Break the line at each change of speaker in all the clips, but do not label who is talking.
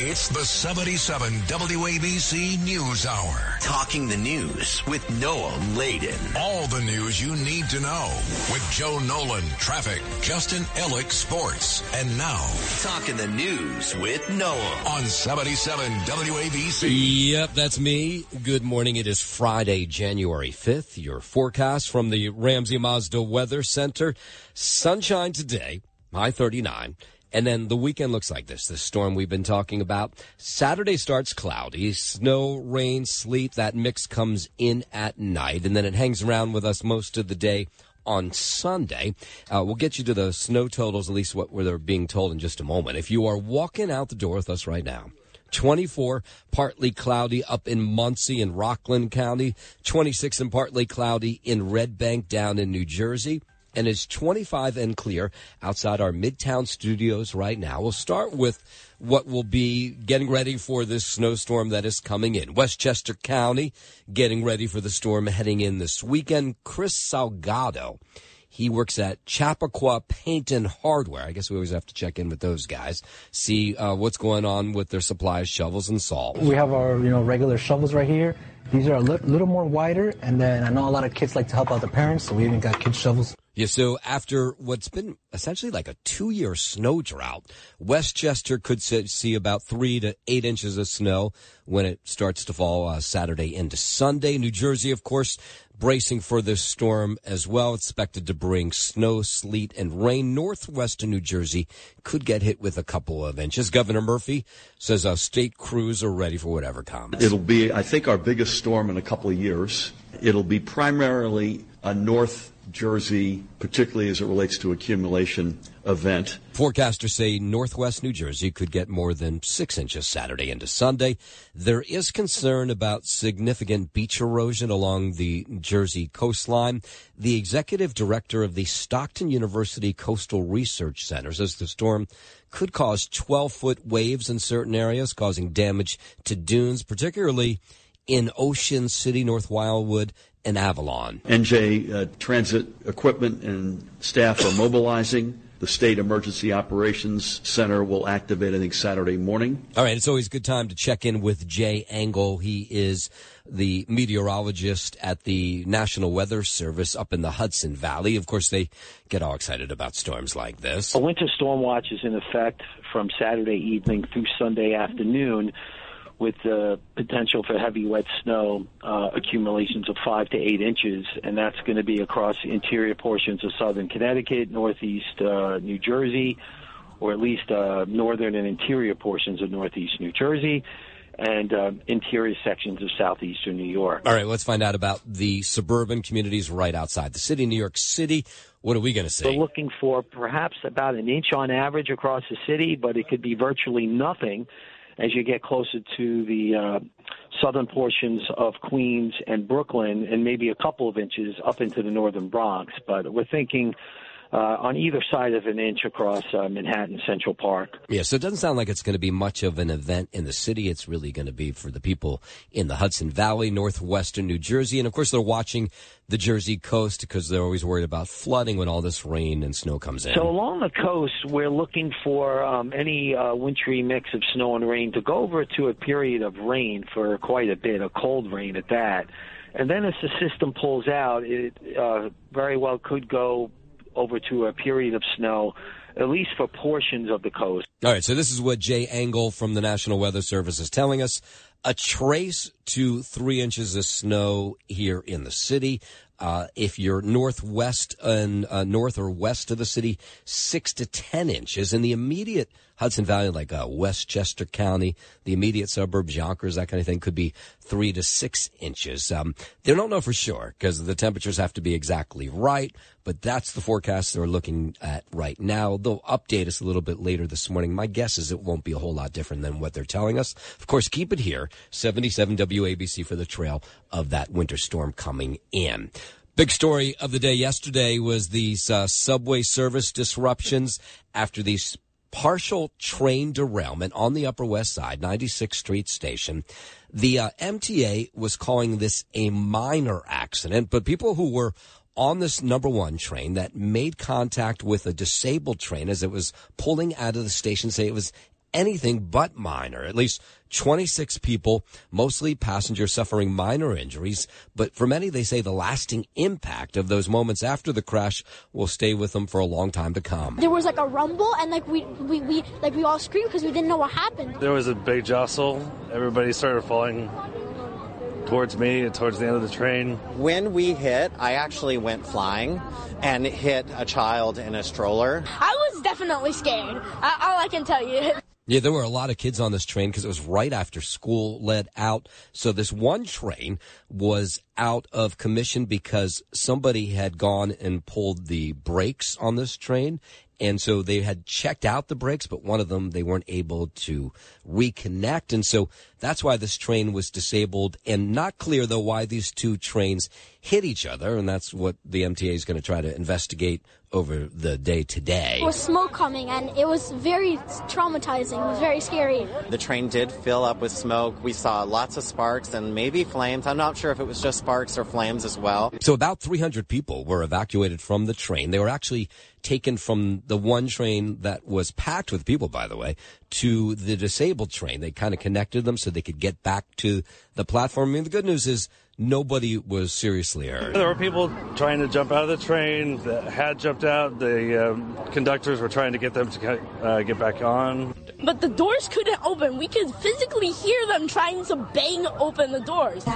It's the 77 WABC News Hour.
Talking the news with Noam Laden.
All the news you need to know with Joe Nolan, traffic, Justin Ellick, sports. And now,
Talking the news with Noam.
on 77 WABC.
Yep, that's me. Good morning. It is Friday, January 5th. Your forecast from the Ramsey Mazda Weather Center. Sunshine today, high 39. And then the weekend looks like this. The storm we've been talking about. Saturday starts cloudy. Snow, rain, sleet. That mix comes in at night. And then it hangs around with us most of the day on Sunday. Uh, we'll get you to the snow totals, at least what they're being told in just a moment. If you are walking out the door with us right now, 24 partly cloudy up in Monsey and Rockland County, 26 and partly cloudy in Red Bank down in New Jersey. And it's 25 and clear outside our Midtown studios right now. We'll start with what will be getting ready for this snowstorm that is coming in. Westchester County getting ready for the storm heading in this weekend. Chris Salgado he works at Chappaqua Paint and Hardware. I guess we always have to check in with those guys, see uh, what's going on with their supplies, shovels and salt.
We have our, you know, regular shovels right here. These are a li- little more wider, and then I know a lot of kids like to help out their parents, so we even got kids shovels.
Yeah, so after what's been essentially like a two year snow drought, Westchester could see about three to eight inches of snow when it starts to fall uh, Saturday into Sunday. New Jersey, of course, bracing for this storm as well. Expected to bring snow, sleet, and rain. Northwestern New Jersey could get hit with a couple of inches. Governor Murphy says uh, state crews are ready for whatever comes.
It'll be, I think, our biggest storm in a couple of years. It'll be primarily a North Jersey, particularly as it relates to accumulation event.
Forecasters say northwest New Jersey could get more than six inches Saturday into Sunday. There is concern about significant beach erosion along the Jersey coastline. The executive director of the Stockton University Coastal Research Center says the storm could cause 12 foot waves in certain areas, causing damage to dunes, particularly in Ocean City, North Wildwood, and Avalon.
NJ uh, Transit equipment and staff are mobilizing. The State Emergency Operations Center will activate, I think, Saturday morning.
All right, it's always a good time to check in with Jay Angle. He is the meteorologist at the National Weather Service up in the Hudson Valley. Of course, they get all excited about storms like this.
A winter storm watch is in effect from Saturday evening through Sunday afternoon with the potential for heavy wet snow uh, accumulations of five to eight inches, and that's going to be across interior portions of southern Connecticut, northeast uh, New Jersey, or at least uh, northern and interior portions of northeast New Jersey, and uh, interior sections of southeastern New York.
All right, let's find out about the suburban communities right outside the city, New York City. What are we going to
We're
see?
looking for perhaps about an inch on average across the city, but it could be virtually nothing as you get closer to the uh, southern portions of Queens and Brooklyn, and maybe a couple of inches up into the northern Bronx. But we're thinking uh, on either side of an inch across uh, Manhattan Central Park.
Yeah, so it doesn't sound like it's going to be much of an event in the city. It's really going to be for the people in the Hudson Valley, northwestern New Jersey. And of course, they're watching the Jersey coast because they're always worried about flooding when all this rain and snow comes in.
So along the coast, we're looking for um, any uh, wintry mix of snow and rain to go over to a period of rain for quite a bit, a cold rain at that. And then as the system pulls out, it uh, very well could go over to a period of snow, at least for portions of the coast.
All right, so this is what Jay Angle from the National Weather Service is telling us a trace to three inches of snow here in the city. Uh, if you're northwest and uh, north or west of the city, six to ten inches. In the immediate Hudson Valley, like uh, Westchester County, the immediate suburbs, Yonkers, that kind of thing, could be three to six inches. Um, they don't know for sure because the temperatures have to be exactly right, but that's the forecast they're looking at right now. They'll update us a little bit later this morning. My guess is it won't be a whole lot different than what they're telling us. Of course, keep it here, 77 WABC for the trail of that winter storm coming in. Big story of the day yesterday was these uh, subway service disruptions after these partial train derailment on the Upper West Side, 96th Street Station. The uh, MTA was calling this a minor accident, but people who were on this number one train that made contact with a disabled train as it was pulling out of the station say it was anything but minor. At least 26 people, mostly passengers suffering minor injuries. But for many, they say the lasting impact of those moments after the crash will stay with them for a long time to come.
There was like a rumble and like we, we, we like we all screamed because we didn't know what happened.
There was a big jostle. Everybody started falling towards me and towards the end of the train.
When we hit, I actually went flying and hit a child in a stroller.
I was definitely scared. I, all I can tell you.
Yeah, there were a lot of kids on this train because it was right after school let out. So this one train was out of commission because somebody had gone and pulled the brakes on this train. And so they had checked out the brakes, but one of them they weren't able to reconnect. And so that's why this train was disabled and not clear though why these two trains hit each other. And that's what the MTA is going to try to investigate over the day today.
There was smoke coming and it was very traumatizing. It was very scary.
The train did fill up with smoke. We saw lots of sparks and maybe flames. I'm not sure if it was just sparks or flames as well.
So about 300 people were evacuated from the train. They were actually taken from the one train that was packed with people, by the way, to the disabled train. They kind of connected them so they could get back to the platform. I mean, the good news is nobody was seriously hurt.
There were people trying to jump out of the train that had jumped out. The um, conductors were trying to get them to uh, get back on.
But the doors couldn't open. We could physically hear them trying to bang open the doors.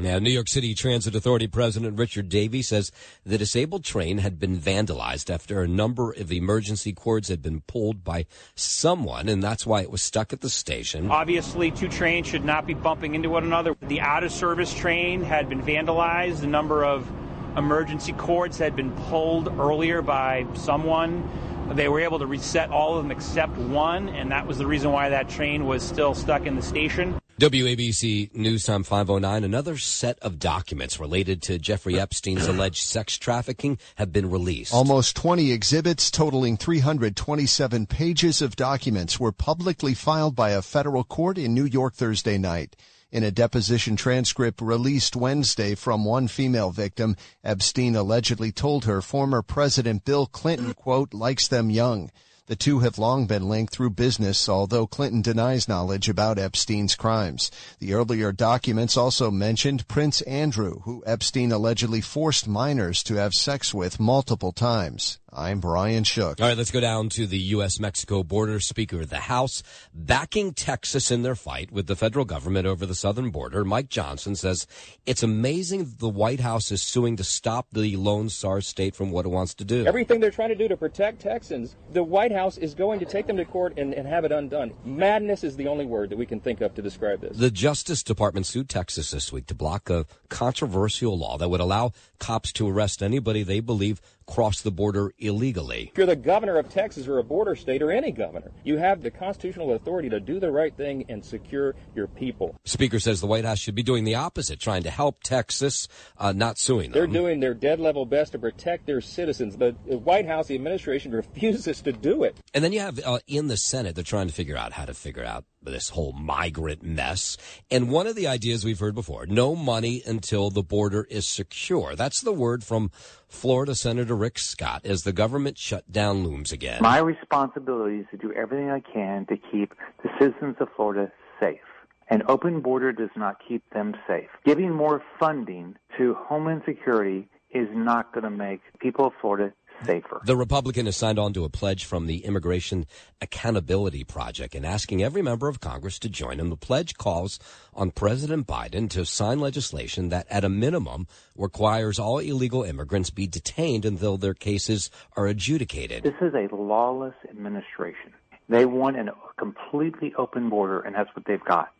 Now, New York City Transit Authority President Richard Davey says the disabled train had been vandalized after a number of emergency cords had been pulled by someone, and that's why it was stuck at the station.
Obviously, two trains should not be bumping into one another. The out of service train had been vandalized. A number of emergency cords had been pulled earlier by someone. They were able to reset all of them except one, and that was the reason why that train was still stuck in the station.
WABC News Time 509. Another set of documents related to Jeffrey Epstein's alleged sex trafficking have been released.
Almost 20 exhibits totaling 327 pages of documents were publicly filed by a federal court in New York Thursday night. In a deposition transcript released Wednesday from one female victim, Epstein allegedly told her former President Bill Clinton, quote, likes them young. The two have long been linked through business, although Clinton denies knowledge about Epstein's crimes. The earlier documents also mentioned Prince Andrew, who Epstein allegedly forced minors to have sex with multiple times. I'm Brian Shook.
All right, let's go down to the U.S. Mexico border. Speaker of the House backing Texas in their fight with the federal government over the southern border. Mike Johnson says it's amazing that the White House is suing to stop the Lone Star State from what it wants to do.
Everything they're trying to do to protect Texans, the White House is going to take them to court and, and have it undone. Madness is the only word that we can think of to describe this.
The Justice Department sued Texas this week to block a controversial law that would allow cops to arrest anybody they believe crossed the border illegally.
If you're the governor of Texas or a border state or any governor, you have the constitutional authority to do the right thing and secure your people.
Speaker says the White House should be doing the opposite, trying to help Texas, uh, not suing them.
They're doing their dead level best to protect their citizens. The White House, the administration refuses to do it.
And then you have uh, in the Senate, they're trying to figure out how to figure out this whole migrant mess. And one of the ideas we've heard before, no money until the border is secure. That's the word from Florida Senator Rick Scott as the government shutdown looms again.
My responsibility is to do everything I can to keep the citizens of Florida safe. An open border does not keep them safe. Giving more funding to Homeland Security is not going to make people of Florida safer.
The Republican has signed on to a pledge from the Immigration Accountability Project and asking every member of Congress to join him. The pledge calls on President Biden to sign legislation that, at a minimum, requires all illegal immigrants be detained until their cases are adjudicated.
This is a lawless administration. They want a completely open border, and that's what they've got.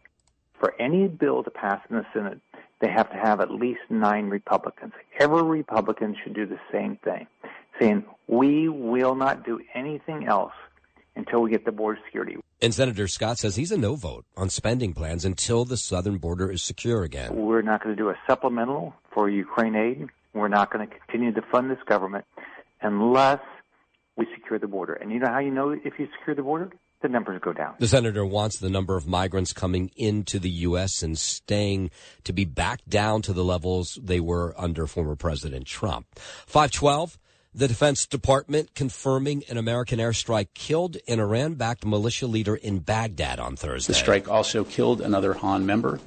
For any bill to pass in the Senate, they have to have at least nine Republicans. Every Republican should do the same thing, saying, we will not do anything else until we get the border security.
And Senator Scott says he's a no vote on spending plans until the southern border is secure again.
We're not going to do a supplemental for Ukraine aid. We're not going to continue to fund this government unless we secure the border. And you know how you know if you secure the border? The numbers go down.
The senator wants the number of migrants coming into the U.S. and staying to be back down to the levels they were under former President Trump. 512. The Defense Department confirming an American airstrike killed an Iran backed militia leader in Baghdad on Thursday.
The strike also killed another Han member.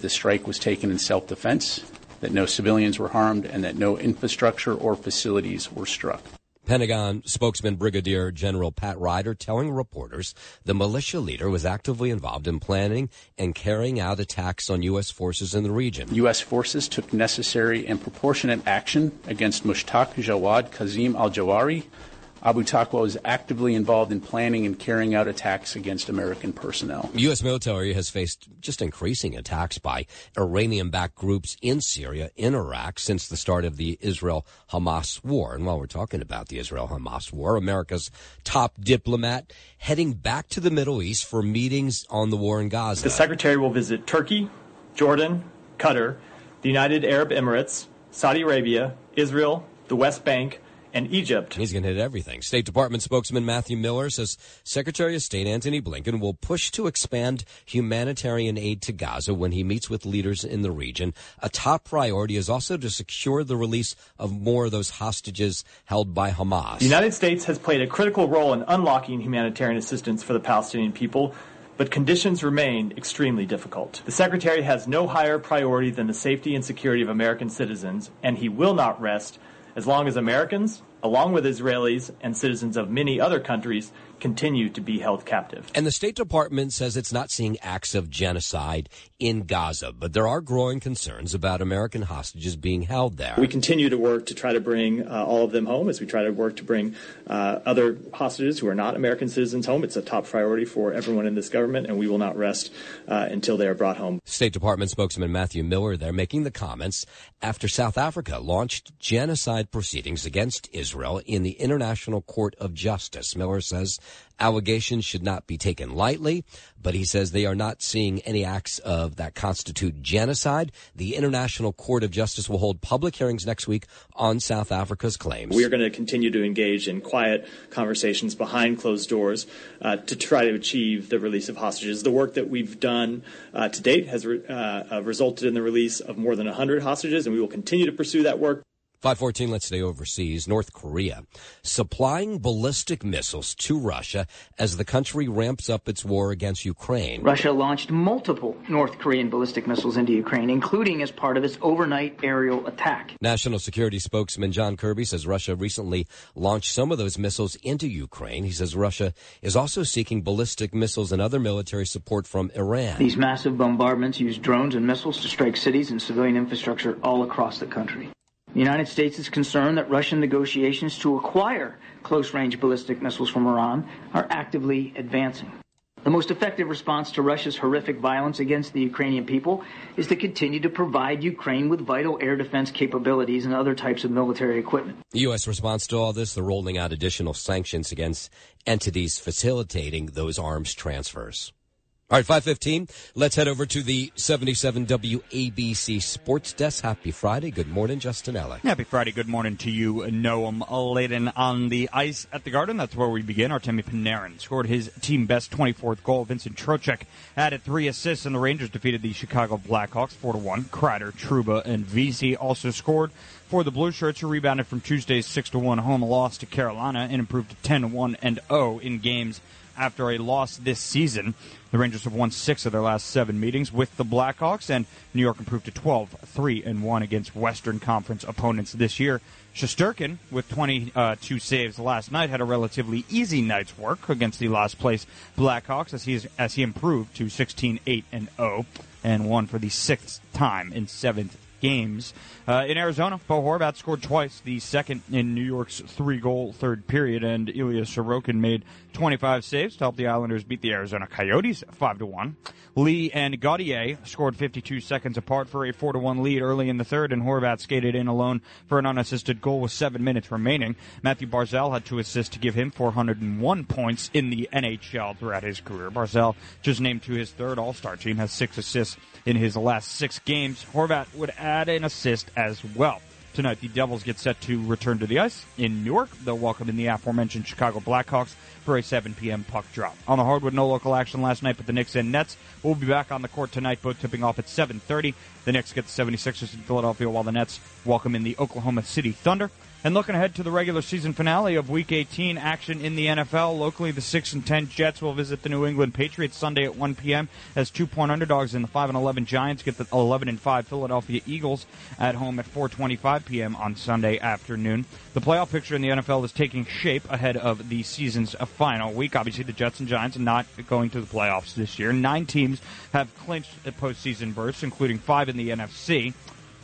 The strike was taken in self defense, that no civilians were harmed, and that no infrastructure or facilities were struck.
Pentagon spokesman Brigadier General Pat Ryder telling reporters the militia leader was actively involved in planning and carrying out attacks on U.S. forces in the region.
U.S. forces took necessary and proportionate action against Mushtaq Jawad Kazim al Jawari, Abu Taqwa was actively involved in planning and carrying out attacks against American personnel.
U.S. military has faced just increasing attacks by Iranian backed groups in Syria, in Iraq, since the start of the Israel Hamas war. And while we're talking about the Israel Hamas war, America's top diplomat heading back to the Middle East for meetings on the war in Gaza.
The secretary will visit Turkey, Jordan, Qatar, the United Arab Emirates, Saudi Arabia, Israel, the West Bank, and Egypt.
He's going to hit everything. State Department spokesman Matthew Miller says Secretary of State Antony Blinken will push to expand humanitarian aid to Gaza when he meets with leaders in the region. A top priority is also to secure the release of more of those hostages held by Hamas.
The United States has played a critical role in unlocking humanitarian assistance for the Palestinian people but conditions remain extremely difficult. The Secretary has no higher priority than the safety and security of American citizens, and he will not rest as long as Americans, along with Israelis and citizens of many other countries, continue to be held captive.
And the State Department says it's not seeing acts of genocide in Gaza, but there are growing concerns about American hostages being held there.
We continue to work to try to bring uh, all of them home as we try to work to bring uh, other hostages who are not American citizens home. It's a top priority for everyone in this government, and we will not rest uh, until they are brought home.
State Department spokesman Matthew Miller there making the comments after South Africa launched genocide proceedings against Israel in the International Court of Justice. Miller says allegations should not be taken lightly, but he says they are not seeing any acts of that constitute genocide. The International Court of Justice will hold public hearings next week on South Africa's claims.
We are going to continue to engage in quiet conversations behind closed doors uh, to try to achieve the release of hostages. The work that we've done uh, to date has re- uh, resulted in the release of more than 100 hostages, and we will continue to pursue that work.
514, let's stay overseas. North Korea supplying ballistic missiles to Russia as the country ramps up its war against Ukraine.
Russia launched multiple North Korean ballistic missiles into Ukraine, including as part of its overnight aerial attack.
National Security spokesman John Kirby says Russia recently launched some of those missiles into Ukraine. He says Russia is also seeking ballistic missiles and other military support from Iran.
These massive bombardments use drones and missiles to strike cities and civilian infrastructure all across the country. The United States is concerned that Russian negotiations to acquire close range ballistic missiles from Iran are actively advancing. The most effective response to Russia's horrific violence against the Ukrainian people is to continue to provide Ukraine with vital air defense capabilities and other types of military equipment.
The U.S. response to all this, the rolling out additional sanctions against entities facilitating those arms transfers. All right, 515. Let's head over to the 77 WABC Sports Desk. Happy Friday. Good morning, Justin Ellick.
Happy Friday. Good morning to you, Noam Laden on the ice at the Garden. That's where we begin. Artemi Panarin scored his team best 24th goal. Vincent Trocheck added three assists, and the Rangers defeated the Chicago Blackhawks 4 to 1. Kreider, Trouba, and Vesey also scored for the Blue Shirts, who rebounded from Tuesday's 6 to 1 home loss to Carolina and improved to 10 1 and 0 in games after a loss this season. The Rangers have won six of their last seven meetings with the Blackhawks, and New York improved to 12, 3 and 1 against Western Conference opponents this year. Shesterkin, with 22 saves last night, had a relatively easy night's work against the last place Blackhawks as he, as he improved to 16 8 and 0 and won for the sixth time in seven games. Uh, in Arizona, Bo Horvat scored twice, the second in New York's three-goal third period, and Ilya Sorokin made 25 saves to help the Islanders beat the Arizona Coyotes 5 to 1. Lee and Gauthier scored 52 seconds apart for a 4 to 1 lead early in the third, and Horvat skated in alone for an unassisted goal with seven minutes remaining. Mathew Barzal had two assists to give him 401 points in the NHL throughout his career. Barzal, just named to his third All-Star team, has six assists in his last six games. Horvat would add an assist as well. Tonight, the Devils get set to return to the ice in Newark. They'll welcome in the aforementioned Chicago Blackhawks for a 7 p.m. puck drop. On the hardwood, no local action last night, but the Knicks and Nets will be back on the court tonight, both tipping off at 7.30. The Knicks get the 76ers in Philadelphia, while the Nets welcome in the Oklahoma City Thunder. And looking ahead to the regular season finale of Week 18 action in the NFL, locally the 6 and 10 Jets will visit the New England Patriots Sunday at 1 p.m. as two point underdogs in the 5 and 11 Giants get the 11 and 5 Philadelphia Eagles at home at 4:25 p.m. on Sunday afternoon. The playoff picture in the NFL is taking shape ahead of the season's final week. Obviously, the Jets and Giants are not going to the playoffs this year. Nine teams have clinched a postseason berths, including five in the NFC.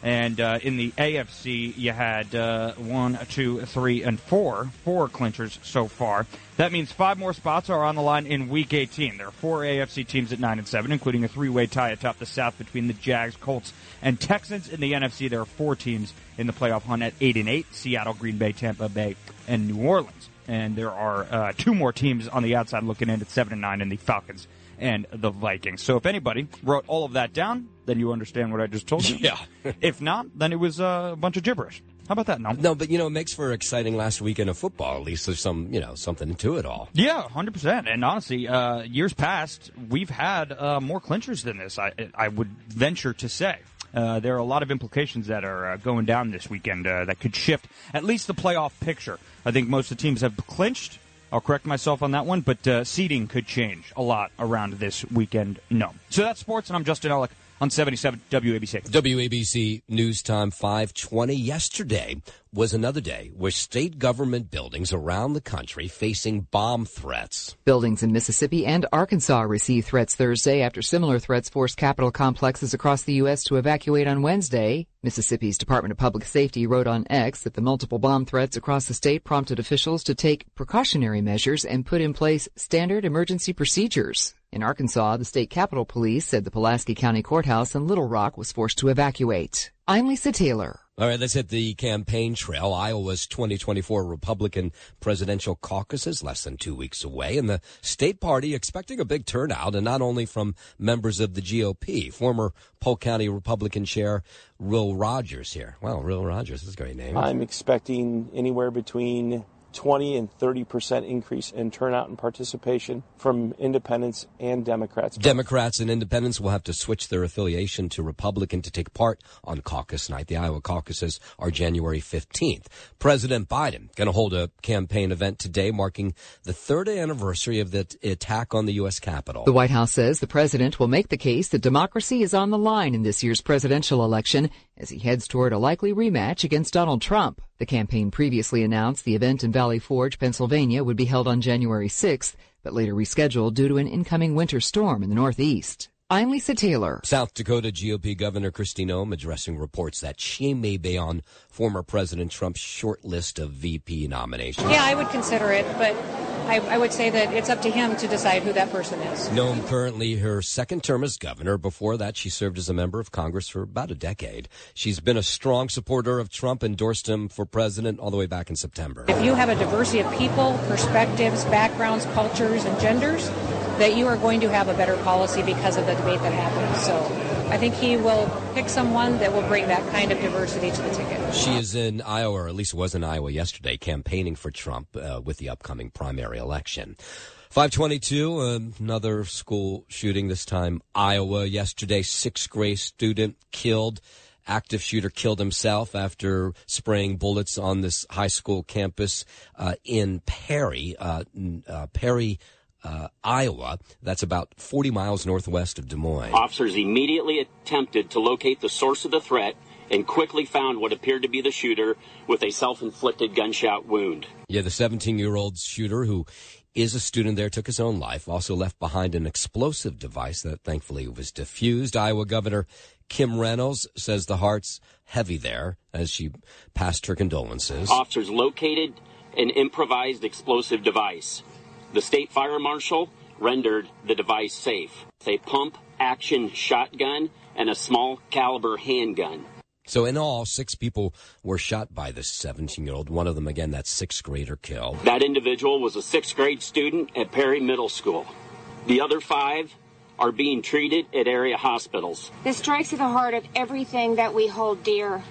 And uh, in the AFC, you had uh, one, two, three, and four, four clinchers so far. That means five more spots are on the line in Week 18. There are four AFC teams at nine and seven, including a three-way tie atop the South between the Jags, Colts, and Texans. In the NFC, there are four teams in the playoff hunt at eight and eight: Seattle, Green Bay, Tampa Bay, and New Orleans. And there are uh, two more teams on the outside looking in at seven and nine in the Falcons and the Vikings. So if anybody wrote all of that down, then you understand what I just told you.
Yeah.
if not, then it was uh, a bunch of gibberish. How about that? No.
No, but you know, it makes for exciting last weekend of football. At least there's some, you know, something to it all.
Yeah, hundred percent. And honestly, uh, years past, we've had uh, more clinchers than this. I I would venture to say. Uh, there are a lot of implications that are uh, going down this weekend uh, that could shift at least the playoff picture. I think most of the teams have clinched. I'll correct myself on that one, but uh, seeding could change a lot around this weekend. No. So that's sports, and I'm Justin Ellick on 77 WABC.
WABC News Time 520. Yesterday was another day where state government buildings around the country facing bomb threats.
Buildings in Mississippi and Arkansas received threats Thursday after similar threats forced Capitol complexes across the U.S. to evacuate on Wednesday. Mississippi's Department of Public Safety wrote on X that the multiple bomb threats across the state prompted officials to take precautionary measures and put in place standard emergency procedures. In Arkansas, the state Capitol Police said the Pulaski County Courthouse in Little Rock was forced to evacuate. I'm Lisa Taylor.
All right, let's hit the campaign trail. Iowa's 2024 Republican presidential caucus is less than two weeks away, and the state party expecting a big turnout, and not only from members of the GOP. Former Polk County Republican Chair Will Rogers here. Well, Will Rogers is a great name.
I'm expecting anywhere between 20 and 30 percent increase in turnout and participation from independents and Democrats.
Democrats and independents will have to switch their affiliation to Republican to take part on caucus night. The Iowa caucuses are January 15th. President Biden going to hold a campaign event today marking the third anniversary of the attack on the U.S. Capitol.
The White House says the president will make the case that democracy is on the line in this year's presidential election as he heads toward a likely rematch against Donald Trump. The campaign previously announced the event in Valley Forge, Pennsylvania would be held on January 6th, but later rescheduled due to an incoming winter storm in the Northeast. I'm Lisa Taylor.
South Dakota GOP Governor Kristi Noem addressing reports that she may be on former President Trump's short list of VP nominations.
Yeah, I would consider it, but I, I, would say that it's up to him to decide who that person is.
Noem currently her second term as governor. Before that, she served as a member of Congress for about a decade. She's been a strong supporter of Trump, endorsed him for president all the way back in September.
If you have a diversity of people, perspectives, backgrounds, cultures, and genders, that you are going to have a better policy because of the debate that happens. So I think he will pick someone that will bring that kind of diversity to the ticket.
She is in Iowa, or at least was in Iowa yesterday, campaigning for Trump uh, with the upcoming primary election. 522, another school shooting, this time Iowa. Yesterday, sixth grade student killed. Active shooter killed himself after spraying bullets on this high school campus uh, in Perry. Uh, uh Perry uh, Iowa. That's about 40 miles northwest of Des Moines.
Officers immediately attempted to locate the source of the threat and quickly found what appeared to be the shooter with a self inflicted gunshot wound.
Yeah, the 17 year old shooter who is a student there took his own life, also left behind an explosive device that thankfully was diffused. Iowa Governor Kim Reynolds says the heart's heavy there as she passed her condolences.
Officers located an improvised explosive device. The state fire marshal rendered the device safe. It's a pump action shotgun and a small caliber handgun.
So in all, six people were shot by this 17 year old. One of them, again, that sixth grader killed.
That individual was a sixth grade student at Perry Middle School. The other five are being treated at area hospitals.
This strikes at the heart of everything that we hold dear.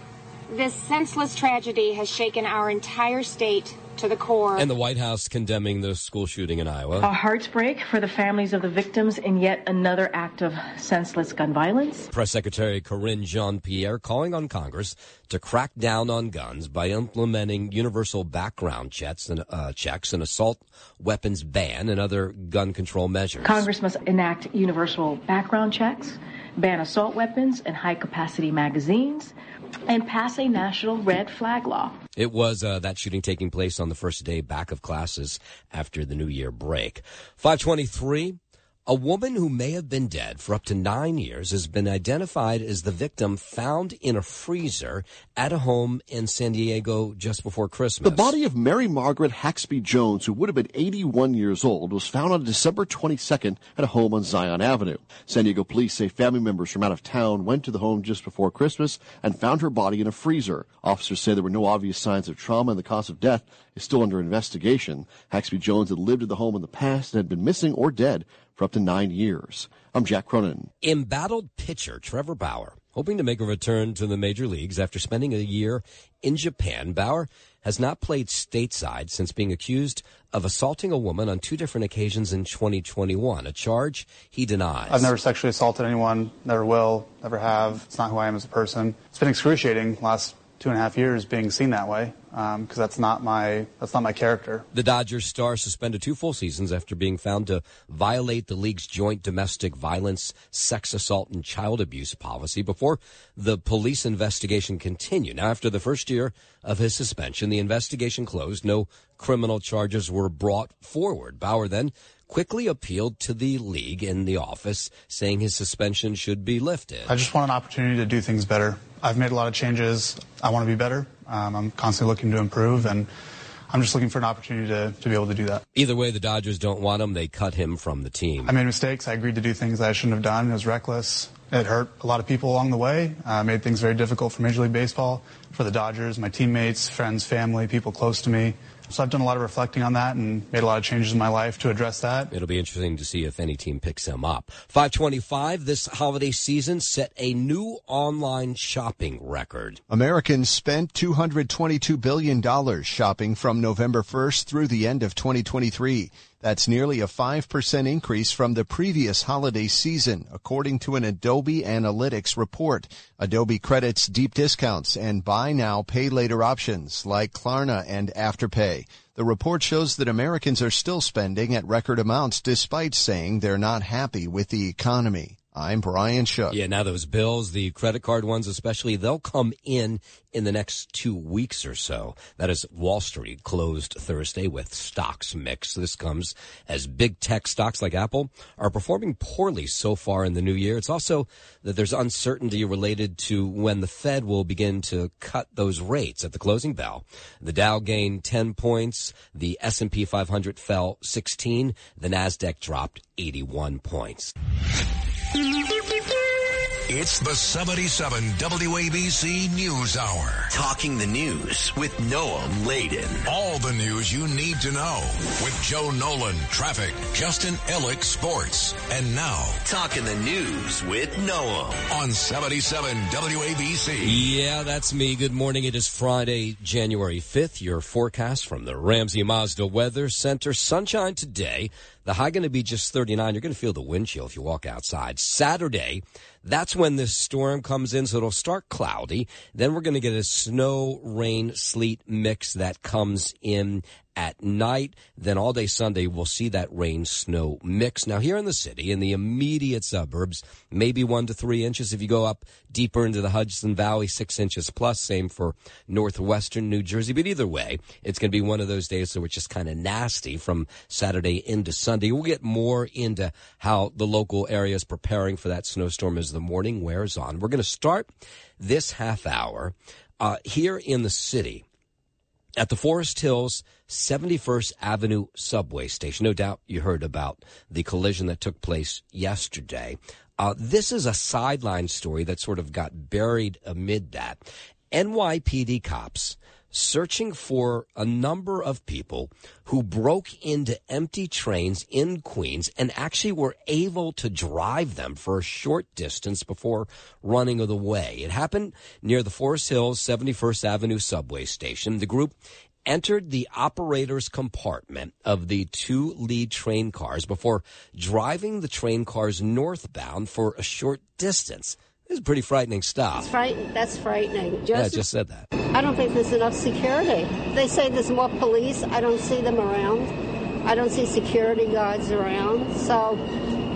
This senseless tragedy has shaken our entire state to the core.
And the White House condemning the school shooting in Iowa.
A heartbreak for the families of the victims in yet another act of senseless gun violence.
Press Secretary Karine Jean-Pierre calling on Congress to crack down on guns by implementing universal background checks and uh, checks, and assault weapons ban, and other gun control measures.
Congress must enact universal background checks, ban assault weapons and high capacity magazines and pass a national red flag law.
It was uh, that shooting taking place on the first day back of classes after the New Year break. 523. A woman who may have been dead for up to nine years has been identified as the victim found in a freezer at a home in San Diego just before Christmas.
The body of Mary Margaret Haxby Jones, who would have been 81 years old, was found on December 22nd at a home on Zion Avenue. San Diego police say family members from out of town went to the home just before Christmas and found her body in a freezer. Officers say there were no obvious signs of trauma and the cause of death is still under investigation. Haxby Jones had lived at the home in the past and had been missing or dead for up to nine years. I'm Jack Cronin.
Embattled pitcher Trevor Bauer, hoping to make a return to the major leagues after spending a year in Japan. Bauer has not played stateside since being accused of assaulting a woman on two different occasions in 2021, a charge he denies.
I've never sexually assaulted anyone, never will, never have. It's not who I am as a person. It's been excruciating last two and a half years being seen that way because um, that's not my that's not my character.
The Dodgers star suspended two full seasons after being found to violate the league's joint domestic violence, sex assault, and child abuse policy before the police investigation continued. Now, after the first year of his suspension, the investigation closed. No criminal charges were brought forward. Bauer then quickly appealed to the league in the office, saying his suspension should be lifted.
I just want an opportunity to do things better. I've made a lot of changes. I want to be better. Um, I'm constantly looking to improve, and I'm just looking for an opportunity to, to be able to do that.
Either way, the Dodgers don't want him. They cut him from the team.
I made mistakes. I agreed to do things I shouldn't have done. It was reckless. It hurt a lot of people along the way. Uh, made things very difficult for Major League Baseball, for the Dodgers, my teammates, friends, family, people close to me. So I've done a lot of reflecting on that and made a lot of changes in my life to address that.
It'll be interesting to see if any team picks him up. 525 this holiday season set a new online shopping record.
Americans spent $222 billion shopping from November 1st through the end of 2023. That's nearly a 5% increase from the previous holiday season, according to an Adobe Analytics report. Adobe credits deep discounts and buy now, pay later options like Klarna and Afterpay. The report shows that Americans are still spending at record amounts despite saying they're not happy with the economy. I'm Brian Shook.
Yeah, now those bills, the credit card ones especially, they'll come in in the next two weeks or so. That is Wall Street closed Thursday with stocks mix. This comes as big tech stocks like Apple are performing poorly so far in the new year. It's also that there's uncertainty related to when the Fed will begin to cut those rates at the closing bell. The Dow gained 10 points. The S&P 500 fell 16. The NASDAQ dropped 81 points.
It's the 77 WABC News Hour.
Talking the news with Noam Laden.
All the news you need to know with Joe Nolan, traffic, Justin Ellick, sports. And now,
Talking the news with Noam.
On 77 WABC.
Yeah, that's me. Good morning. It is Friday, January 5th. Your forecast from the Ramsey Mazda Weather Center. Sunshine today. The high going to be just 39. You're going to feel the wind chill if you walk outside. Saturday, that's when this storm comes in, so it'll start cloudy. Then we're going to get a snow, rain, sleet mix that comes in at night. Then all day Sunday, we'll see that rain snow mix. Now, here in the city, in the immediate suburbs, maybe one to three inches. If you go up deeper into the Hudson Valley, six inches plus. Same for northwestern New Jersey. But either way, it's going to be one of those days so it's just kind of nasty from Saturday into Sunday. We'll get more into how the local area is preparing for that snowstorm as the morning wears on. We're going to start this half hour uh, here in the city at the Forest Hills 71st Avenue subway station. No doubt you heard about the collision that took place yesterday. Uh, this is a sideline story that sort of got buried amid that. NYPD cops searching for a number of people who broke into empty trains in Queens and actually were able to drive them for a short distance before running away. It happened near the Forest Hills 71st Avenue subway station. The group entered the operator's compartment of the two lead train cars before driving the train cars northbound for a short distance. This is pretty frightening stuff.
It's frighten- that's frightening.
yeah, I just said that.
I don't think there's enough security. They say there's more police. I don't see them around. I don't see security guards around. So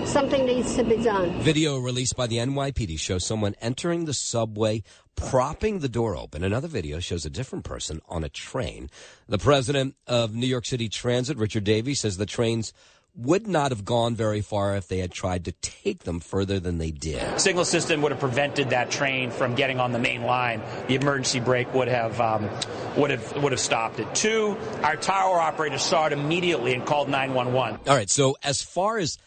something needs to be done.
Video released by the NYPD shows someone entering the subway, propping the door open. Another video shows a different person on a train. The president of New York City Transit, Richard Davies, says the trains would not have gone very far if they had tried to take them further than they did.
Signal system would have prevented that train from getting on the main line. The emergency brake would have um, would have would have stopped it. Two, our tower operator saw it immediately and called 911.
All right. So as far as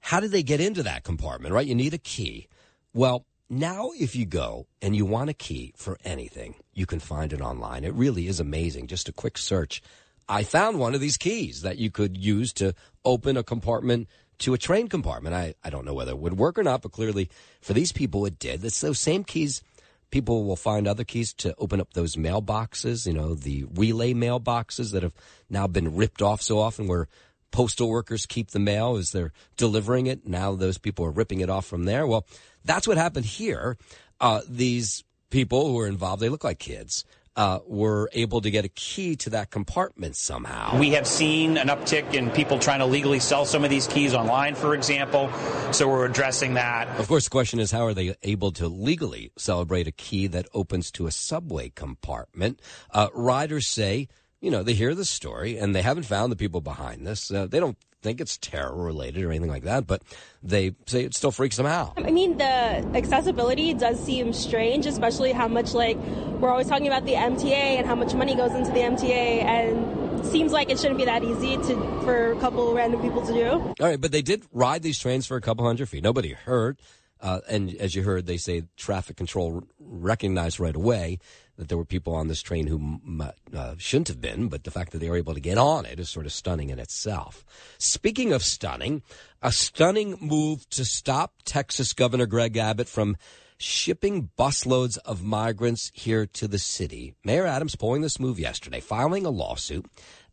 how did they get into that compartment, right? You need a key. Well, now if you go and you want a key for anything, you can find it online. It really is amazing. Just a quick search. I found one of these keys that you could use to open a compartment to a train compartment. I, I don't know whether it would work or not, but clearly for these people it did. It's those same keys. People will find other keys to open up those mailboxes, you know, the relay mailboxes that have now been ripped off so often where postal workers keep the mail as they're delivering it. Now those people are ripping it off from there. Well, that's what happened here. Uh, these people who are involved, they look like kids. Uh, were able to get a key to that compartment somehow.
We have seen an uptick in people trying to legally sell some of these keys online, for example. So we're addressing that.
Of course, the question is how are they able to legally celebrate a key that opens to a subway compartment? Uh, riders say, you know, they hear the story and they haven't found the people behind this. Uh, they don't think it's terror related or anything like that, but they say it still freaks them out.
I mean, the accessibility does seem strange, especially how much like we're always talking about the MTA and how much money goes into the MTA, and seems like it shouldn't be that easy to for a couple random people to do.
All right, but they did ride these trains for a couple hundred feet. Nobody hurt. Uh, and as you heard, they say traffic control recognized right away that there were people on this train who uh, shouldn't have been, but the fact that they were able to get on it is sort of stunning in itself. Speaking of stunning, a stunning move to stop Texas Governor Greg Abbott from shipping busloads of migrants here to the city. Mayor Adams pulling this move yesterday, filing a lawsuit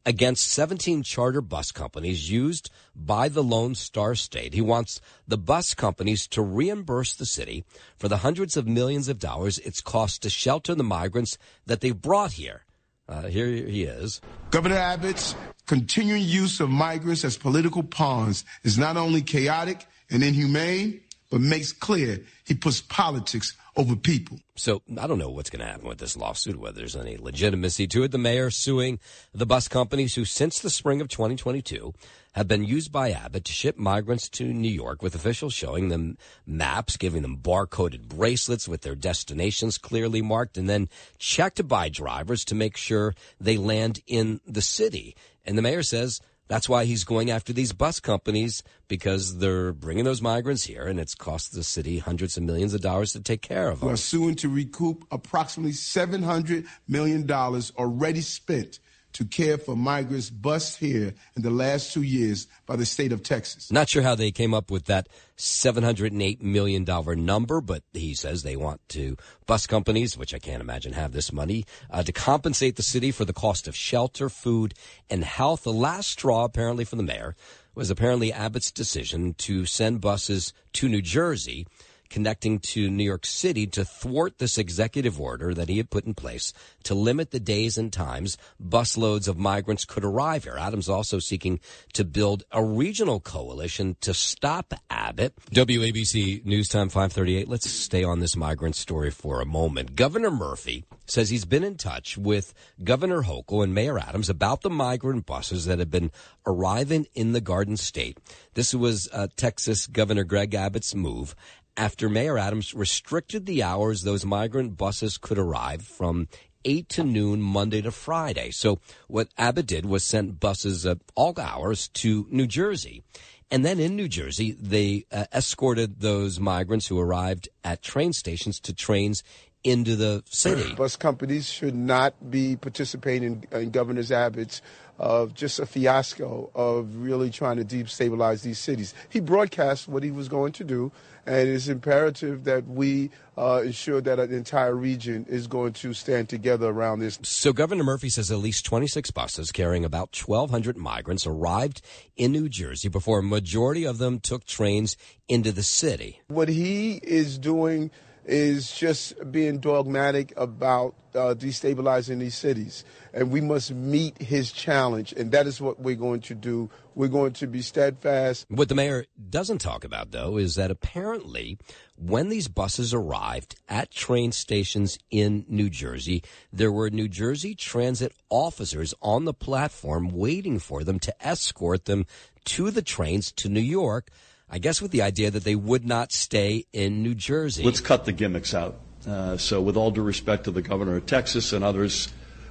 against 17 charter bus companies used by the Lone Star State. He wants the bus companies to reimburse the city for the hundreds of millions of dollars it's cost to shelter the migrants that they've brought here. Uh, here he is.
Governor Abbott's continuing use of migrants as political pawns is not only chaotic and inhumane, but makes clear he puts politics over people.
So I don't know what's going to happen with this lawsuit, whether there's any legitimacy to it. The mayor suing the bus companies who, since the spring of 2022, have been used by Abbott to ship migrants to New York with officials showing them maps, giving them barcoded bracelets with their destinations clearly marked, and then checked by drivers to make sure they land in the city. And the mayor says that's why he's going after these bus companies because they're bringing those migrants here and it's cost the city hundreds of millions of dollars to take care of them.
We're suing to recoup approximately $700 million already spent to care for migrants bused here in the last two years by the state of Texas.
Not sure how they came up with that $708 million number, but he says they want to bus companies, which I can't imagine have this money, uh, to compensate the city for the cost of shelter, food, and health. The last straw, apparently, for the mayor was apparently Abbott's decision to send buses to New Jersey connecting to New York City to thwart this executive order that he had put in place to limit the days and times busloads of migrants could arrive here. Adams also seeking to build a regional coalition to stop Abbott. WABC News Time 538. Let's stay on this migrant story for a moment. Governor Murphy says he's been in touch with Governor Hochul and Mayor Adams about the migrant buses that have been arriving in the Garden State. This was uh, Texas Governor Greg Abbott's move after Mayor Adams restricted the hours those migrant buses could arrive from 8 to noon Monday to Friday. So what Abbott did was send buses at all hours to New Jersey. And then in New Jersey, they uh, escorted those migrants who arrived at train stations to trains into the city.
Bus companies should not be participating in, in Governor Abbott's of just a fiasco of really trying to destabilize these cities. He broadcast what he was going to do, and it's imperative that we uh, ensure that an entire region is going to stand together around this.
So Governor Murphy says at least 26 buses carrying about 1,200 migrants arrived in New Jersey before a majority of them took trains into the city.
What he is doing is just being dogmatic about uh, destabilizing these cities. And we must meet his challenge. And that is what we're going to do. We're going to be steadfast.
What the mayor doesn't talk about, though, is that apparently when these buses arrived at train stations in New Jersey, there were New Jersey transit officers on the platform waiting for them to escort them to the trains to New York I guess with the idea that they would not stay in New Jersey.
Let's cut the gimmicks out. Uh, so, with all due respect to the governor of Texas and others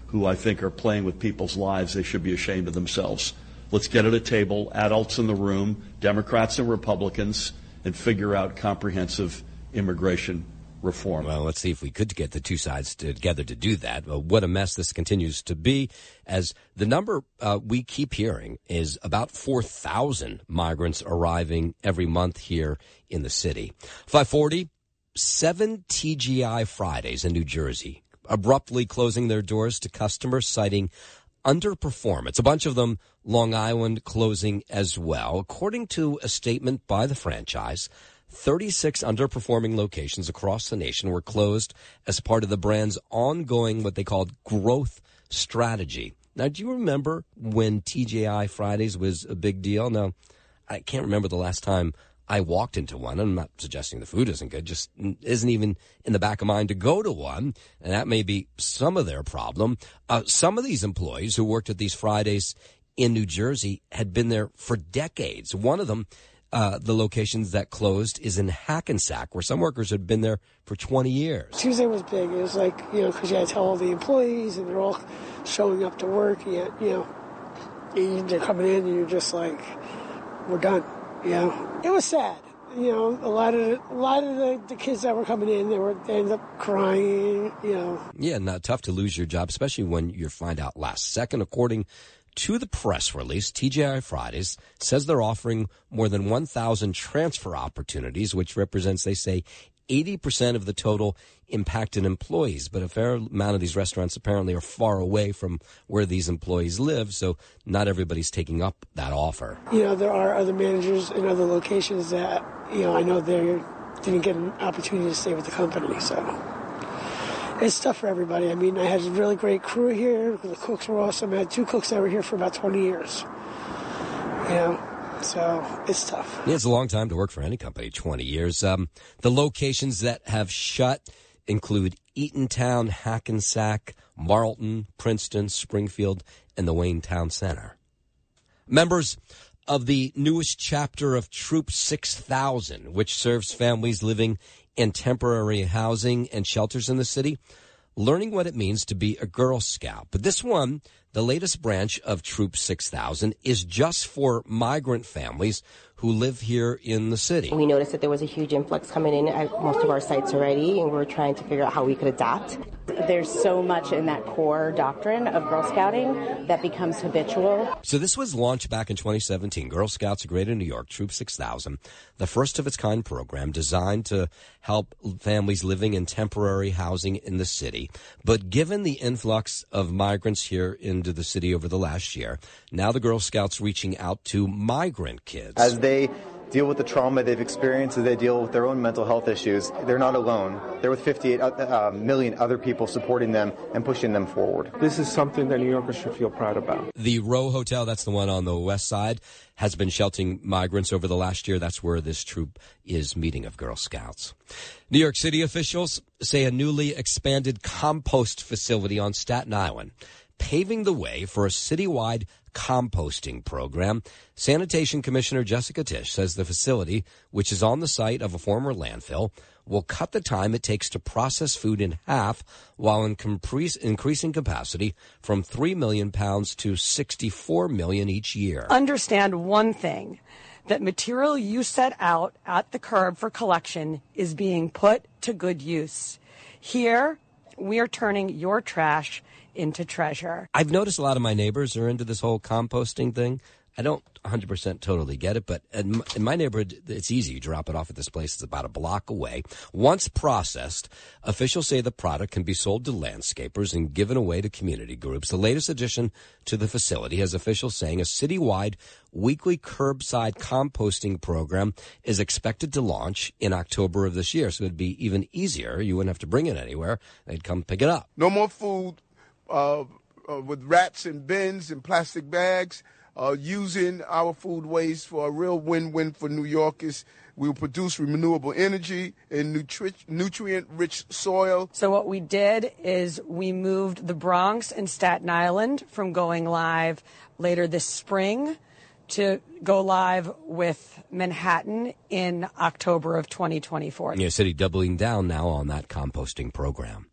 who I think are playing with people's lives, they should be ashamed of themselves. Let's get at a table, adults in the room, Democrats and Republicans, and figure out comprehensive immigration reform.
Well, let's see if we could get the two sides together to do that. Well, what a mess this continues to be, as the number uh, we keep hearing is about 4,000 migrants arriving every month here in the city. 540, seven TGI Fridays in New Jersey abruptly closing their doors to customers citing underperformance. A bunch of them Long Island closing as well. According to a statement by the franchise, 36 underperforming locations across the nation were closed as part of the brand's ongoing, what they called growth strategy. Now, do you remember when TGI Fridays was a big deal? No, I can't remember the last time I walked into one. I'm not suggesting the food isn't good, just isn't even in the back of mind to go to one. And that may be some of their problem. Uh, some of these employees who worked at these Fridays in New Jersey had been there for decades. One of them uh, the locations that closed is in Hackensack, where some workers had been there for 20 years.
Tuesday was big. It was like, you know, because you had to tell all the employees and they're all showing up to work. Yet, you know, they're coming in and you're just like, we're done. You know, it was sad. You know, a lot of a lot of the, the kids that were coming in, they were they ended up crying. You know,
yeah, not tough to lose your job, especially when you find out last second. According to the press release, TGI Fridays says they're offering more than 1,000 transfer opportunities, which represents, they say, 80% of the total impacted employees. But a fair amount of these restaurants apparently are far away from where these employees live, so not everybody's taking up that offer.
You know, there are other managers in other locations that, you know, I know they didn't get an opportunity to stay with the company, so it's tough for everybody. I mean, I had a really great crew here. The cooks were awesome. I had two cooks that were here for about 20 years. You know, so it's tough.
Yeah, it's a long time to work for any company, 20 years. Um, the locations that have shut include Eatontown, Hackensack, Marlton, Princeton, Springfield, and the Wayne Town Center. Members of the newest chapter of Troop 6000, which serves families living in temporary housing and shelters in the city, learning what it means to be a Girl Scout. But this one, the latest branch of Troop 6000, is just for migrant families who live here in the city.
We noticed that there was a huge influx coming in at most of our sites already, and we are trying to figure out how we could adapt.
There's so much in that core doctrine of Girl Scouting that becomes habitual.
So this was launched back in 2017. Girl Scouts of Greater New York, Troop 6000, the first of its kind program designed to help families living in temporary housing in the city. But given the influx of migrants here into the city over the last year, now the Girl Scouts reaching out to migrant kids.
As they
deal with the trauma they've experienced as they deal with their own mental health issues. They're not alone. They're with 58 uh, million other people supporting them and pushing them forward.
This is something that New Yorkers should feel proud about.
The Row Hotel, that's the one on the west side, has been sheltering migrants over the last year. That's where this troop is meeting of Girl Scouts. New York City officials say a newly expanded compost facility on Staten Island paving the way for a citywide composting program. Sanitation Commissioner Jessica Tisch says the facility, which is on the site of a former landfill, will cut the time it takes to process food in half while increasing capacity from 3 million pounds to 64 million each year.
Understand one thing that material you set out at the curb for collection is being put to good use. Here, we are turning your trash into treasure.
I've noticed a lot of my neighbors are into this whole composting thing. I don't 100% totally get it, but in my neighborhood, it's easy. You drop it off at this place. It's about a block away. Once processed, officials say the product can be sold to landscapers and given away to community groups. The latest addition to the facility has officials saying a citywide weekly curbside composting program is expected to launch in October of this year. So it'd be even easier. You wouldn't have to bring it anywhere. They'd come pick it up.
No more food uh, uh, with rats and bins and plastic bags uh, using our food waste for a real win-win for New Yorkers. We will produce renewable energy and nutri- nutrient-rich soil.
So what we did is we moved the Bronx and Staten Island from going live later this spring to go live with Manhattan in October of 2024.
Yeah, City doubling down now on that composting program.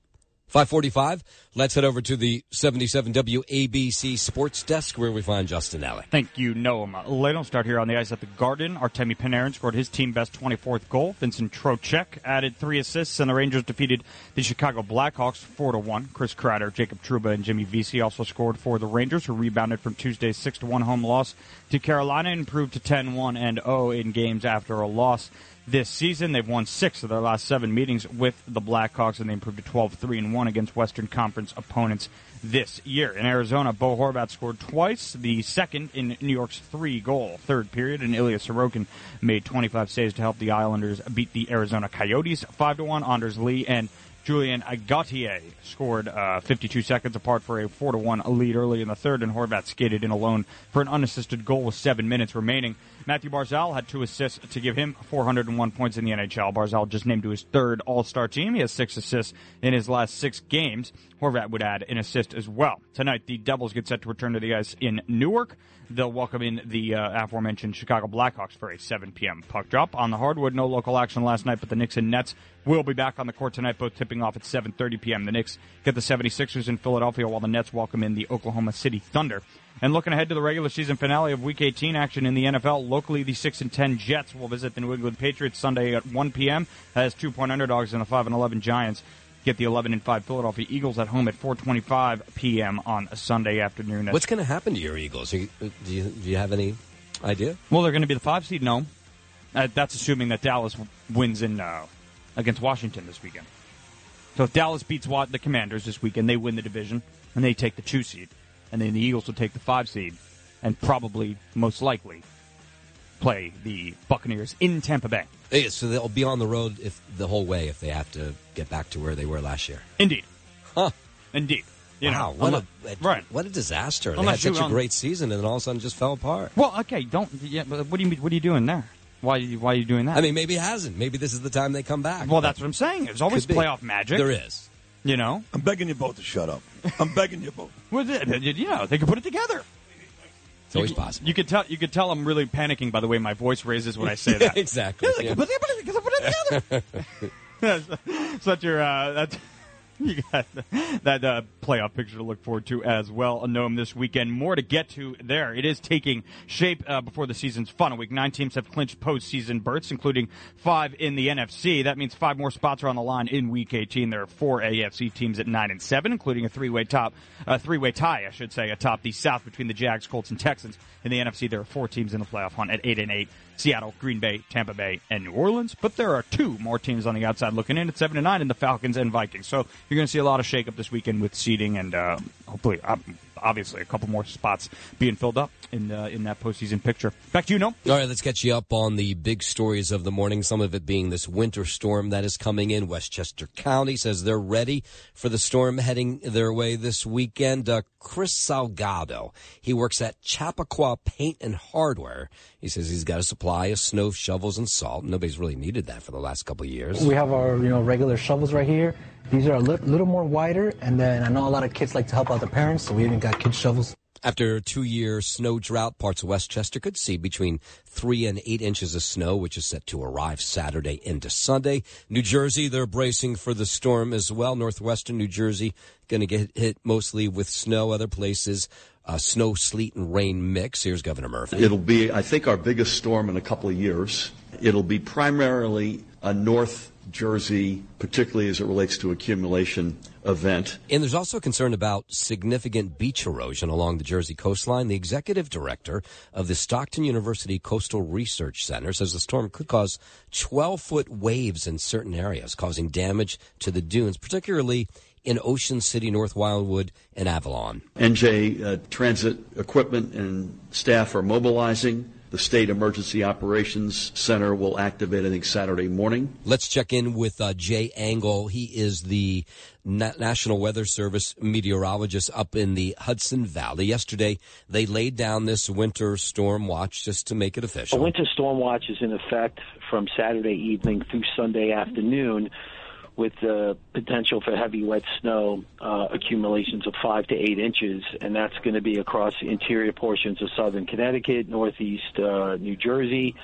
545. Let's head over to the 77 WABC Sports Desk where we find Justin Ellick.
Thank you, Noam. Let us start here on the ice at the Garden. Artemi Panarin scored his team best 24th goal. Vincent Trocheck added three assists, and the Rangers defeated the Chicago Blackhawks 4 to 1. Chris Kreider, Jacob Trouba, and Jimmy Vesey also scored for the Rangers, who rebounded from Tuesday's 6 1 home loss to Carolina and improved to 10 1 and 0 in games after a loss this season. They've won six of their last seven meetings with the Blackhawks, and they improved to 12 3 and 1 against Western Conference opponents this year. In Arizona, Bo Horvat scored twice, the second in New York's three goal third period, and Ilya Sorokin made 25 saves to help the Islanders beat the Arizona Coyotes 5 1. Anders Lee and Julien Gauthier scored uh, 52 seconds apart for a 4 to 1 lead early in the third, and Horvat skated in alone for an unassisted goal with seven minutes remaining. Mathew Barzal had two assists to give him 401 points in the NHL. Barzal just named to his third All Star team. He has six assists in his last six games. Horvat would add an assist as well. Tonight, the Devils get set to return to the ice in Newark. They'll welcome in the uh, aforementioned Chicago Blackhawks for a 7 p.m. puck drop. On the hardwood, no local action last night, but the Knicks and Nets will be back on the court tonight, both tipping off at 7.30 p.m. The Knicks get the 76ers in Philadelphia, while the Nets welcome in the Oklahoma City Thunder. And looking ahead to the regular season finale of Week 18 action in the NFL, locally the 6 and 10 Jets will visit the New England Patriots Sunday at 1 p.m. as two point underdogs and the 5 and 11 Giants get the 11 and 5 Philadelphia Eagles at home at 4:25 p.m. on a Sunday afternoon.
What's going to happen to your Eagles? Do you, do you, do you have any idea?
Well, they're going to be the five seed. No, uh, that's assuming that Dallas wins in uh, against Washington this weekend. So if Dallas beats the Commanders this weekend, they win the division and they take the two seed, and then the Eagles will take the five seed, and probably most likely play the Buccaneers in Tampa Bay.
Yeah, so they'll be on the road if the whole way if they have to get back to where they were last year.
Indeed.
Huh.
Indeed. You
wow,
know,
what
unless,
a
right.
what a disaster!
Unless
they had such a great season, and then all of a sudden just fell apart.
Well, okay, don't. Yeah, but what do you what are you doing there? Why why are you doing that?
I mean, maybe it hasn't. Maybe this is the time they come back.
Well, that's what I'm saying. There's always playoff magic.
There is.
You know,
I'm begging you both to shut up. I'm begging you both.
well, you know, they could put it together.
It's always possible.
You could tell. You could tell I'm really panicking by the way my voice raises when I say that.
exactly.
Yeah, like, yeah. put it together. Such your uh, that's you got that uh, playoff picture to look forward to as well. A Noam this weekend. More to get to there. It is taking shape uh, before the season's final week. Nine teams have clinched postseason berths, including five in the NFC. That means five more spots are on the line in Week 18. There are four AFC teams at nine and seven, including a three-way top, a three-way tie, I should say, atop the South between the Jags, Colts, and Texans. In the NFC, there are four teams in the playoff hunt at eight and eight. Seattle, Green Bay, Tampa Bay, and New Orleans. But there are two more teams on the outside looking in at seven and nine in the Falcons and Vikings. So
you're going to see a lot of shakeup this weekend with seating and uh, hopefully, uh, obviously, a couple more spots being filled up in uh, in that postseason picture. Back to you, Noam.
All right, let's catch you up on the big stories of the morning. Some of it being this winter storm that is coming in. Westchester County says they're ready for the storm heading their way this weekend. Uh, Chris Salgado, he works at Chappaqua Paint and Hardware. He says he's got a supply of snow shovels and salt. Nobody's really needed that for the last couple of years.
We have our you know regular shovels right here. These are a li- little more wider, and then I know a lot of kids like to help out their parents, so we even got kids shovels.
After a two-year snow drought, parts of Westchester could see between three and eight inches of snow, which is set to arrive Saturday into Sunday. New Jersey, they're bracing for the storm as well. Northwestern New Jersey going to get hit mostly with snow. Other places, uh, snow, sleet, and rain mix. Here's Governor Murphy.
It'll be, I think, our biggest storm in a couple of years. It'll be primarily a North Jersey, particularly as it relates to accumulation event.
And there's also concern about significant beach erosion along the Jersey coastline. The executive director of the Stockton University Coastal Research Center says the storm could cause 12 foot waves in certain areas, causing damage to the dunes, particularly in Ocean City, North Wildwood, and Avalon.
NJ uh, Transit equipment and staff are mobilizing. The State Emergency Operations Center will activate, I think, Saturday morning.
Let's check in with uh, Jay Angle. He is the Na- National Weather Service meteorologist up in the Hudson Valley. Yesterday, they laid down this winter storm watch just to make it official.
A
official.
winter storm watch is in effect from Saturday evening through Sunday afternoon with the potential for heavy wet snow uh, accumulations of five to eight inches, and that's going to be across the interior portions of southern Connecticut, northeast uh, New Jersey,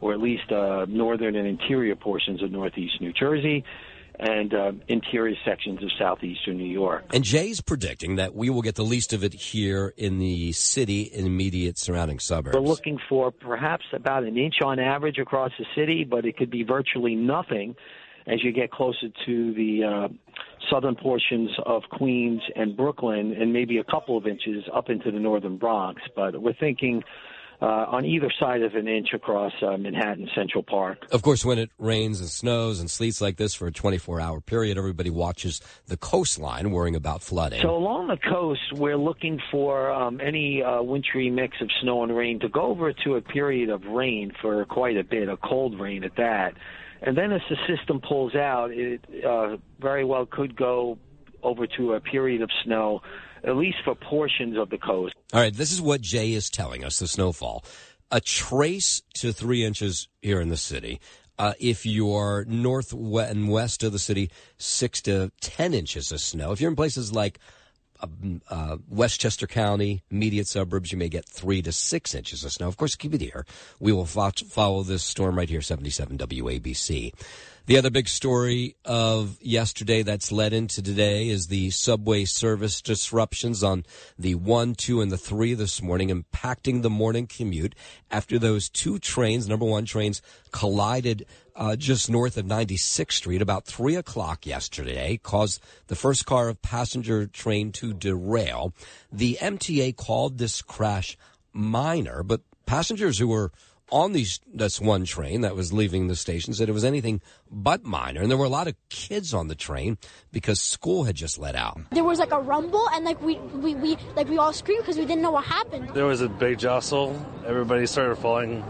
or at least uh, northern and interior portions of northeast New Jersey, and uh, interior sections of southeastern New York.
And Jay's predicting that we will get the least of it here in the city and immediate surrounding suburbs.
We're looking for perhaps about an inch on average across the city, but it could be virtually nothing as you get closer to the uh, southern portions of Queens and Brooklyn, and maybe a couple of inches up into the northern Bronx. But we're thinking uh, on either side of an inch across uh, Manhattan Central Park.
Of course, when it rains and snows and sleets like this for a 24 hour period, everybody watches the coastline worrying about flooding.
So along the coast, we're looking for um, any uh, wintry mix of snow and rain to go over to a period of rain for quite a bit, a cold rain at that. And then as the system pulls out, it uh, very well could go over to a period of snow, at least for portions of the coast.
All right, this is what Jay is telling us the snowfall. A trace to three inches here in the city. Uh, if you're north and west of the city, six to ten inches of snow. If you're in places like uh, Westchester County, immediate suburbs, you may get three to six inches of snow. Of course, keep it here. We will fo- follow this storm right here, 77 WABC. The other big story of yesterday that's led into today is the subway service disruptions on the 1, 2, and the 3 this morning, impacting the morning commute after those two trains, number one trains, collided uh, just north of 96th Street about 3 o'clock yesterday, caused the first car of passenger train to derail. The MTA called this crash minor, but passengers who were on these this one train that was leaving the station said it was anything but minor and there were a lot of kids on the train because school had just let out
There was like a rumble, and like we we, we like we all screamed because we didn't know what happened.
There was a big jostle. Everybody started falling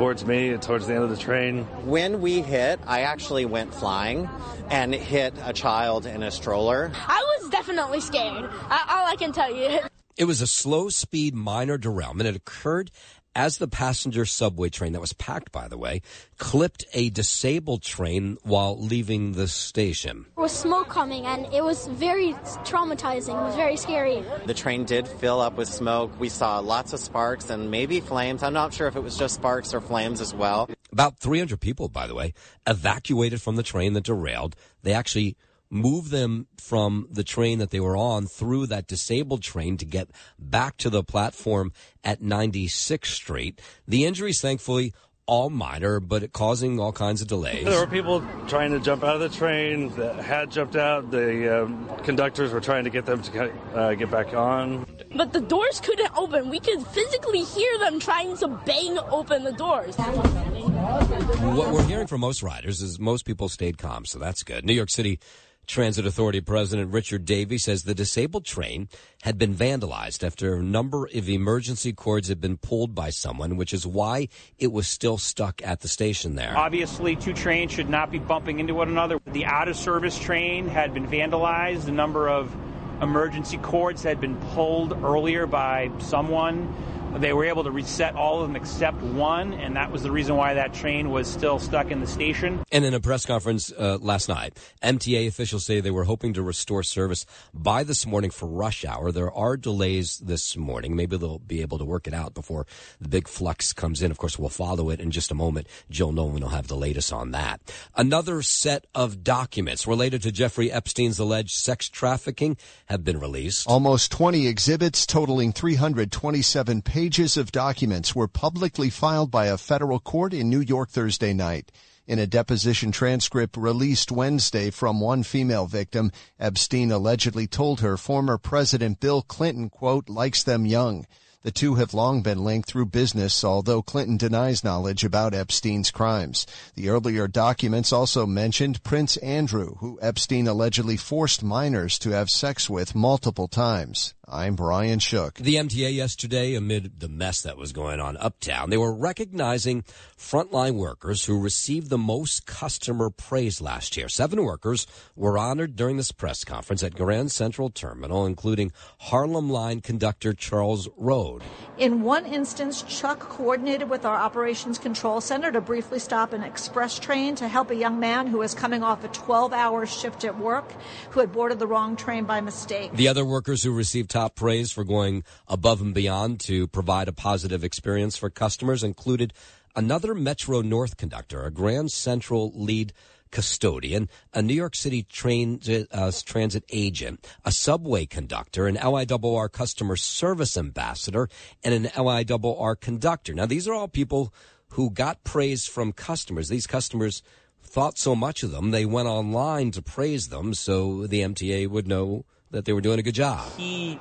towards me, towards the end of the train.
When we hit, I actually went flying and hit a child in a stroller.
I was definitely scared. All I can tell you.
it was a slow speed minor derailment it occurred as the passenger subway train that was packed by the way clipped a disabled train while leaving the station
There was smoke coming, and it was very traumatizing. It was very scary.
The train did fill up with smoke. We saw lots of sparks and maybe flames. I'm not sure if it was just sparks or flames as well.
About 300 people, by the way, evacuated from the train that derailed. They actually moved them from the train that they were on through that disabled train to get back to the platform at 96th Street. The injuries, thankfully, all minor, but it causing all kinds of delays.
There were people trying to jump out of the train that had jumped out. The um, conductors were trying to get them to uh, get back on.
But the doors couldn't open. We could physically hear them trying to bang open the doors.
What we're hearing from most riders is most people stayed calm, so that's good. New York City Transit Authority President Richard Davey says the disabled train had been vandalized after a number of emergency cords had been pulled by someone, which is why it was still stuck at the station there.
Obviously, two trains should not be bumping into one another. The out of service train had been vandalized. A number of emergency cords had been pulled earlier by someone. They were able to reset all of them except one, and that was the reason why that train was still stuck in the station.
And in a press conference uh, last night, MTA officials say they were hoping to restore service by this morning for rush hour. There are delays this morning. Maybe they'll be able to work it out before the big flux comes in. Of course, we'll follow it in just a moment. Joe Nolan will have the latest on that. Another set of documents related to Jeffrey Epstein's alleged sex trafficking have been released.
Almost 20 exhibits totaling 327 pages of documents were publicly filed by a federal court in New York Thursday night. In a deposition transcript released Wednesday from one female victim, Epstein allegedly told her former President Bill Clinton, quote, likes them young. The two have long been linked through business, although Clinton denies knowledge about Epstein's crimes. The earlier documents also mentioned Prince Andrew, who Epstein allegedly forced minors to have sex with multiple times. I'm Brian Shook.
The MTA yesterday, amid the mess that was going on uptown, they were recognizing frontline workers who received the most customer praise last year. Seven workers were honored during this press conference at Grand Central Terminal, including Harlem Line conductor Charles Rode.
In one instance, Chuck coordinated with our operations control center to briefly stop an express train to help a young man who was coming off a 12 hour shift at work who had boarded the wrong train by mistake.
The other workers who received praise for going above and beyond to provide a positive experience for customers included another Metro North conductor, a Grand Central lead custodian, a New York City transit, uh, transit agent, a subway conductor, an LIRR customer service ambassador, and an LIRR conductor. Now, these are all people who got praise from customers. These customers thought so much of them, they went online to praise them so the MTA would know that they were doing a good job.
He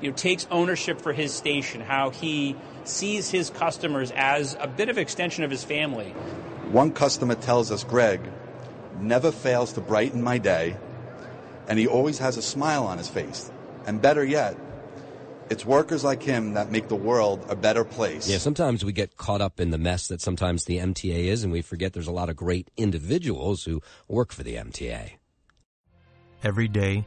you know, takes ownership for his station, how he sees his customers as a bit of extension of his family.
One customer tells us Greg never fails to brighten my day, and he always has a smile on his face. And better yet, it's workers like him that make the world a better place.
Yeah, sometimes we get caught up in the mess that sometimes the MTA is, and we forget there's a lot of great individuals who work for the MTA.
Every day,